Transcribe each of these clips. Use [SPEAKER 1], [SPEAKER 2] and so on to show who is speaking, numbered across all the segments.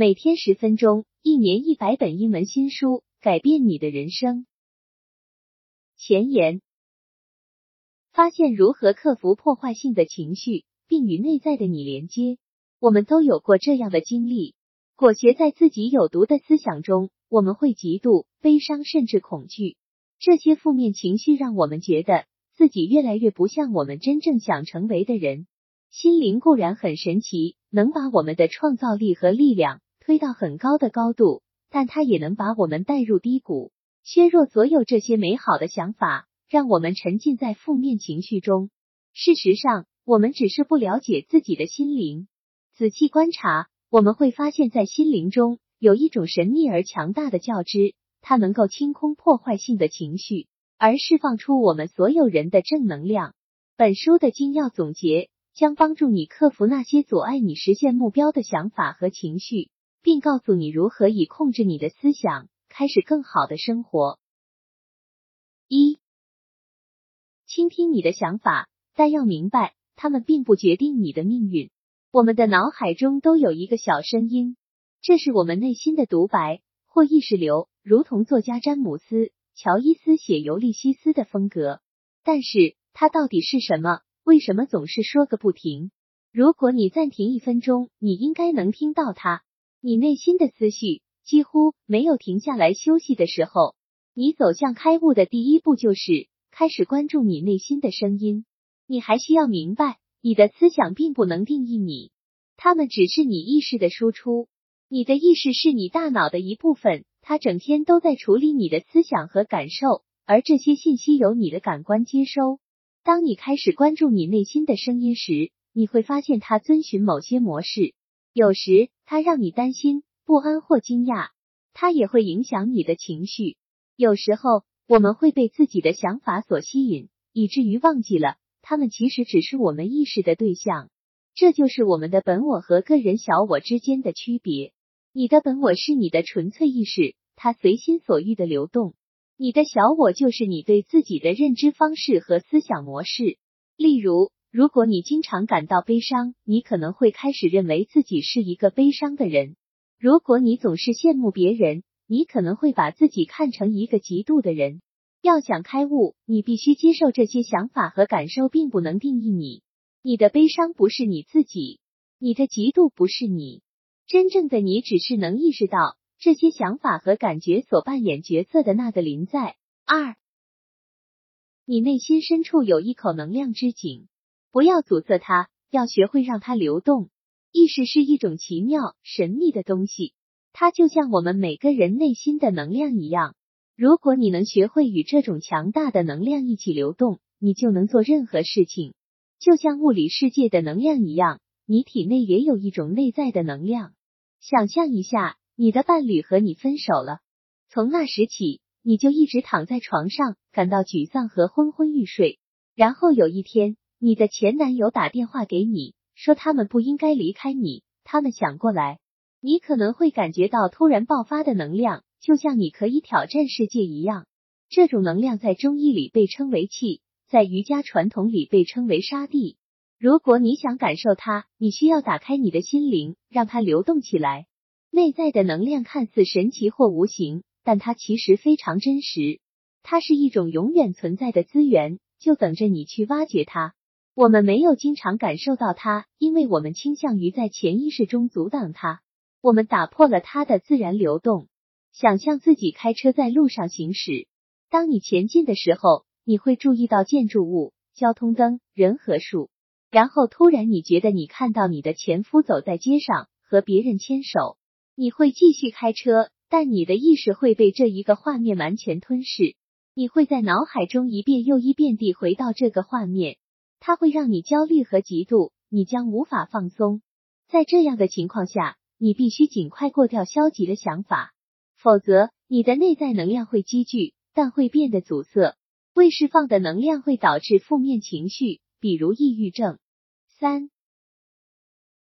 [SPEAKER 1] 每天十分钟，一年一百本英文新书，改变你的人生。前言：发现如何克服破坏性的情绪，并与内在的你连接。我们都有过这样的经历：裹挟在自己有毒的思想中，我们会嫉妒、悲伤，甚至恐惧。这些负面情绪让我们觉得自己越来越不像我们真正想成为的人。心灵固然很神奇，能把我们的创造力和力量。推到很高的高度，但它也能把我们带入低谷，削弱所有这些美好的想法，让我们沉浸在负面情绪中。事实上，我们只是不了解自己的心灵。仔细观察，我们会发现，在心灵中有一种神秘而强大的觉知，它能够清空破坏性的情绪，而释放出我们所有人的正能量。本书的精要总结将帮助你克服那些阻碍你实现目标的想法和情绪。并告诉你如何以控制你的思想，开始更好的生活。一，倾听你的想法，但要明白，他们并不决定你的命运。我们的脑海中都有一个小声音，这是我们内心的独白或意识流，如同作家詹姆斯·乔伊斯写《尤利西斯》的风格。但是，它到底是什么？为什么总是说个不停？如果你暂停一分钟，你应该能听到它。你内心的思绪几乎没有停下来休息的时候，你走向开悟的第一步就是开始关注你内心的声音。你还需要明白，你的思想并不能定义你，它们只是你意识的输出。你的意识是你大脑的一部分，它整天都在处理你的思想和感受，而这些信息由你的感官接收。当你开始关注你内心的声音时，你会发现它遵循某些模式。有时，它让你担心、不安或惊讶，它也会影响你的情绪。有时候，我们会被自己的想法所吸引，以至于忘记了他们其实只是我们意识的对象。这就是我们的本我和个人小我之间的区别。你的本我是你的纯粹意识，它随心所欲的流动；你的小我就是你对自己的认知方式和思想模式。例如，如果你经常感到悲伤，你可能会开始认为自己是一个悲伤的人；如果你总是羡慕别人，你可能会把自己看成一个嫉妒的人。要想开悟，你必须接受这些想法和感受并不能定义你。你的悲伤不是你自己，你的嫉妒不是你。真正的你只是能意识到这些想法和感觉所扮演角色的那个临在。二，你内心深处有一口能量之井。不要阻塞它，要学会让它流动。意识是一种奇妙、神秘的东西，它就像我们每个人内心的能量一样。如果你能学会与这种强大的能量一起流动，你就能做任何事情。就像物理世界的能量一样，你体内也有一种内在的能量。想象一下，你的伴侣和你分手了，从那时起，你就一直躺在床上，感到沮丧和昏昏欲睡。然后有一天，你的前男友打电话给你，说他们不应该离开你，他们想过来，你可能会感觉到突然爆发的能量，就像你可以挑战世界一样。这种能量在中医里被称为气，在瑜伽传统里被称为沙地。如果你想感受它，你需要打开你的心灵，让它流动起来。内在的能量看似神奇或无形，但它其实非常真实。它是一种永远存在的资源，就等着你去挖掘它。我们没有经常感受到它，因为我们倾向于在潜意识中阻挡它。我们打破了它的自然流动。想象自己开车在路上行驶，当你前进的时候，你会注意到建筑物、交通灯、人和树。然后突然，你觉得你看到你的前夫走在街上和别人牵手。你会继续开车，但你的意识会被这一个画面完全吞噬。你会在脑海中一遍又一遍地回到这个画面。它会让你焦虑和嫉妒，你将无法放松。在这样的情况下，你必须尽快过掉消极的想法，否则你的内在能量会积聚，但会变得阻塞。未释放的能量会导致负面情绪，比如抑郁症。三，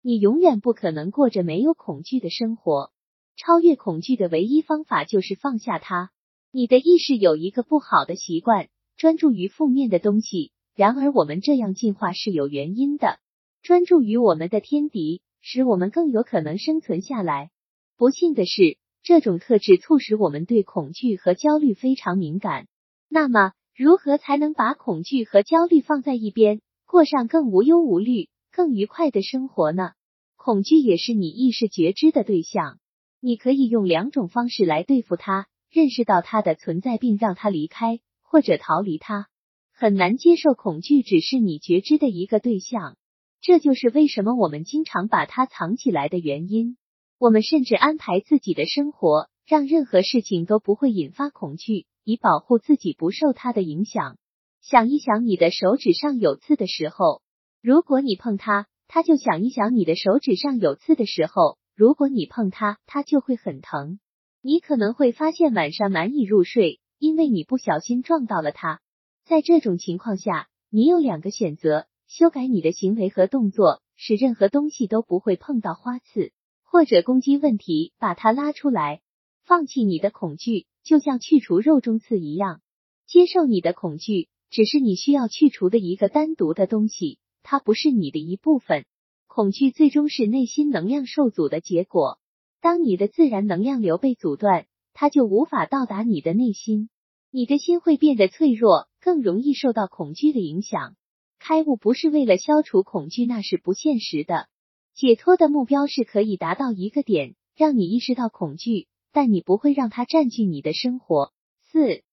[SPEAKER 1] 你永远不可能过着没有恐惧的生活。超越恐惧的唯一方法就是放下它。你的意识有一个不好的习惯，专注于负面的东西。然而，我们这样进化是有原因的。专注于我们的天敌，使我们更有可能生存下来。不幸的是，这种特质促使我们对恐惧和焦虑非常敏感。那么，如何才能把恐惧和焦虑放在一边，过上更无忧无虑、更愉快的生活呢？恐惧也是你意识觉知的对象，你可以用两种方式来对付它：认识到它的存在并让它离开，或者逃离它。很难接受恐惧只是你觉知的一个对象，这就是为什么我们经常把它藏起来的原因。我们甚至安排自己的生活，让任何事情都不会引发恐惧。以保护自己不受它的影响。想一想，你的手指上有刺的时候，如果你碰它，它就想一想你的手指上有刺的时候，如果你碰它，它就会很疼。你可能会发现晚上难以入睡，因为你不小心撞到了它。在这种情况下，你有两个选择：修改你的行为和动作，使任何东西都不会碰到花刺，或者攻击问题，把它拉出来，放弃你的恐惧。就像去除肉中刺一样，接受你的恐惧，只是你需要去除的一个单独的东西，它不是你的一部分。恐惧最终是内心能量受阻的结果。当你的自然能量流被阻断，它就无法到达你的内心，你的心会变得脆弱，更容易受到恐惧的影响。开悟不是为了消除恐惧，那是不现实的。解脱的目标是可以达到一个点，让你意识到恐惧。但你不会让它占据你的生活。四，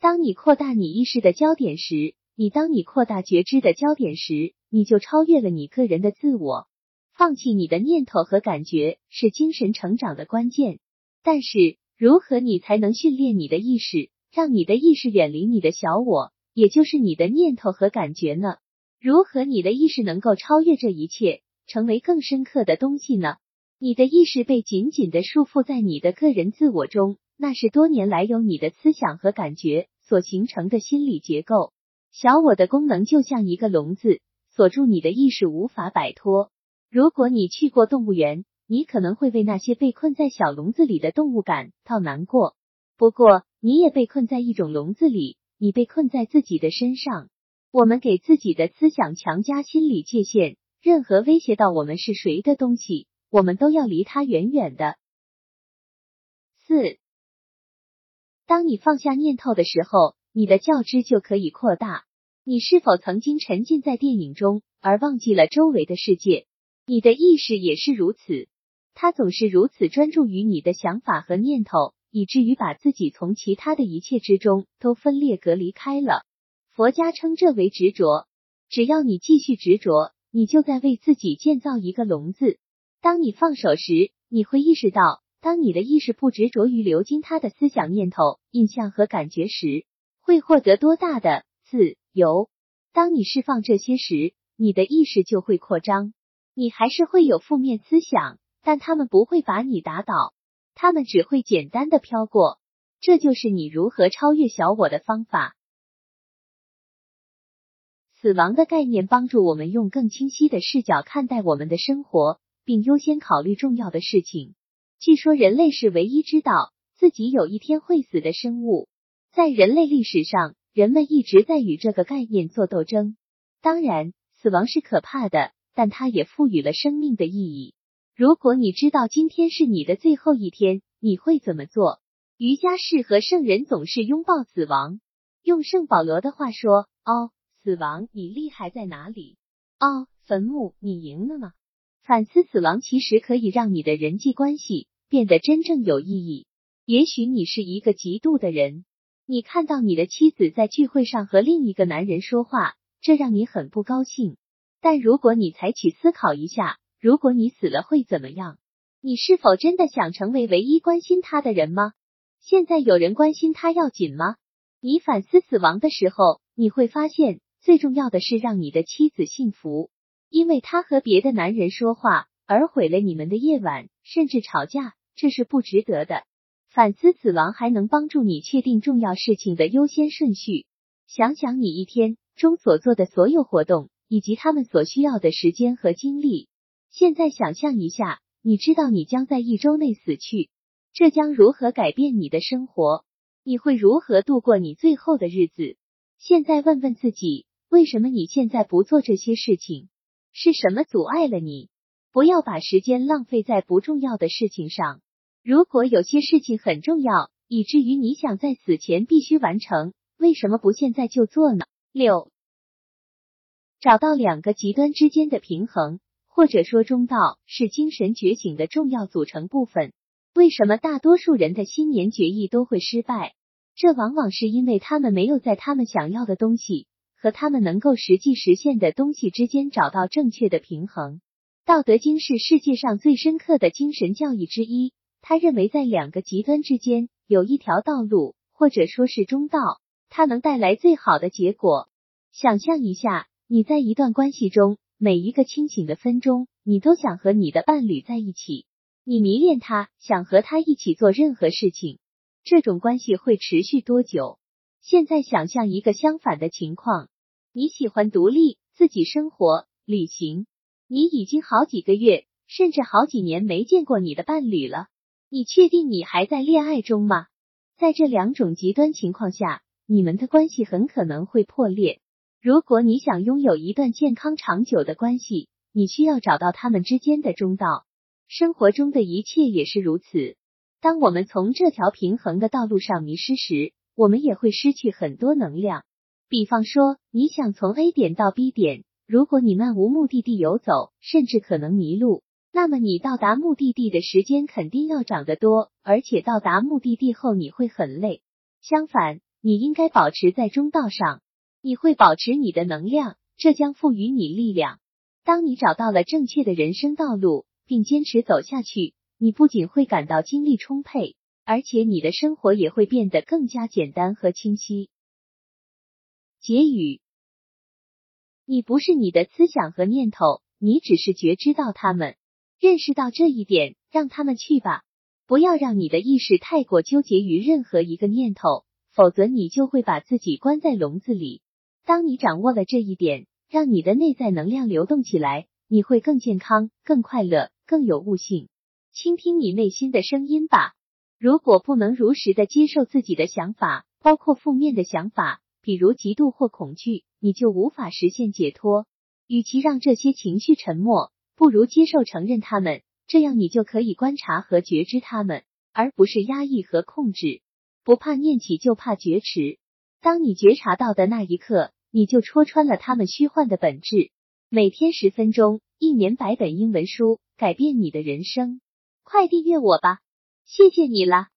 [SPEAKER 1] 当你扩大你意识的焦点时，你当你扩大觉知的焦点时，你就超越了你个人的自我。放弃你的念头和感觉是精神成长的关键。但是，如何你才能训练你的意识，让你的意识远离你的小我，也就是你的念头和感觉呢？如何你的意识能够超越这一切，成为更深刻的东西呢？你的意识被紧紧的束缚在你的个人自我中，那是多年来由你的思想和感觉所形成的心理结构。小我的功能就像一个笼子，锁住你的意识，无法摆脱。如果你去过动物园，你可能会为那些被困在小笼子里的动物感到难过。不过，你也被困在一种笼子里，你被困在自己的身上。我们给自己的思想强加心理界限，任何威胁到我们是谁的东西。我们都要离它远远的。四，当你放下念头的时候，你的觉知就可以扩大。你是否曾经沉浸在电影中而忘记了周围的世界？你的意识也是如此，他总是如此专注于你的想法和念头，以至于把自己从其他的一切之中都分裂隔离开了。佛家称这为执着。只要你继续执着，你就在为自己建造一个笼子。当你放手时，你会意识到，当你的意识不执着于流经他的思想、念头、印象和感觉时，会获得多大的自由。当你释放这些时，你的意识就会扩张。你还是会有负面思想，但他们不会把你打倒，他们只会简单的飘过。这就是你如何超越小我的方法。死亡的概念帮助我们用更清晰的视角看待我们的生活。并优先考虑重要的事情。据说人类是唯一知道自己有一天会死的生物。在人类历史上，人们一直在与这个概念做斗争。当然，死亡是可怕的，但它也赋予了生命的意义。如果你知道今天是你的最后一天，你会怎么做？瑜伽士和圣人总是拥抱死亡。用圣保罗的话说：“哦，死亡，你厉害在哪里？哦，坟墓，你赢了吗？”反思死亡其实可以让你的人际关系变得真正有意义。也许你是一个嫉妒的人，你看到你的妻子在聚会上和另一个男人说话，这让你很不高兴。但如果你采取思考一下，如果你死了会怎么样？你是否真的想成为唯一关心他的人吗？现在有人关心他要紧吗？你反思死亡的时候，你会发现最重要的是让你的妻子幸福。因为他和别的男人说话而毁了你们的夜晚，甚至吵架，这是不值得的。反思死亡还能帮助你确定重要事情的优先顺序。想想你一天中所做的所有活动，以及他们所需要的时间和精力。现在想象一下，你知道你将在一周内死去，这将如何改变你的生活？你会如何度过你最后的日子？现在问问自己，为什么你现在不做这些事情？是什么阻碍了你？不要把时间浪费在不重要的事情上。如果有些事情很重要，以至于你想在死前必须完成，为什么不现在就做呢？六，找到两个极端之间的平衡，或者说中道，是精神觉醒的重要组成部分。为什么大多数人的新年决议都会失败？这往往是因为他们没有在他们想要的东西和他们能够实际实现的东西之间找到正确的平衡。道德经是世界上最深刻的精神教义之一。他认为在两个极端之间有一条道路，或者说是中道，它能带来最好的结果。想象一下，你在一段关系中，每一个清醒的分钟，你都想和你的伴侣在一起，你迷恋他，想和他一起做任何事情。这种关系会持续多久？现在想象一个相反的情况，你喜欢独立，自己生活、旅行，你已经好几个月，甚至好几年没见过你的伴侣了。你确定你还在恋爱中吗？在这两种极端情况下，你们的关系很可能会破裂。如果你想拥有一段健康长久的关系，你需要找到他们之间的中道。生活中的一切也是如此。当我们从这条平衡的道路上迷失时，我们也会失去很多能量。比方说，你想从 A 点到 B 点，如果你漫无目的地游走，甚至可能迷路。那么你到达目的地的时间肯定要长得多，而且到达目的地后你会很累。相反，你应该保持在中道上，你会保持你的能量，这将赋予你力量。当你找到了正确的人生道路，并坚持走下去，你不仅会感到精力充沛，而且你的生活也会变得更加简单和清晰。结语：你不是你的思想和念头，你只是觉知到他们。认识到这一点，让他们去吧。不要让你的意识太过纠结于任何一个念头，否则你就会把自己关在笼子里。当你掌握了这一点，让你的内在能量流动起来，你会更健康、更快乐、更有悟性。倾听你内心的声音吧。如果不能如实的接受自己的想法，包括负面的想法，比如嫉妒或恐惧，你就无法实现解脱。与其让这些情绪沉默。不如接受、承认他们，这样你就可以观察和觉知他们，而不是压抑和控制。不怕念起，就怕觉迟。当你觉察到的那一刻，你就戳穿了他们虚幻的本质。每天十分钟，一年百本英文书，改变你的人生。快订阅我吧，谢谢你了。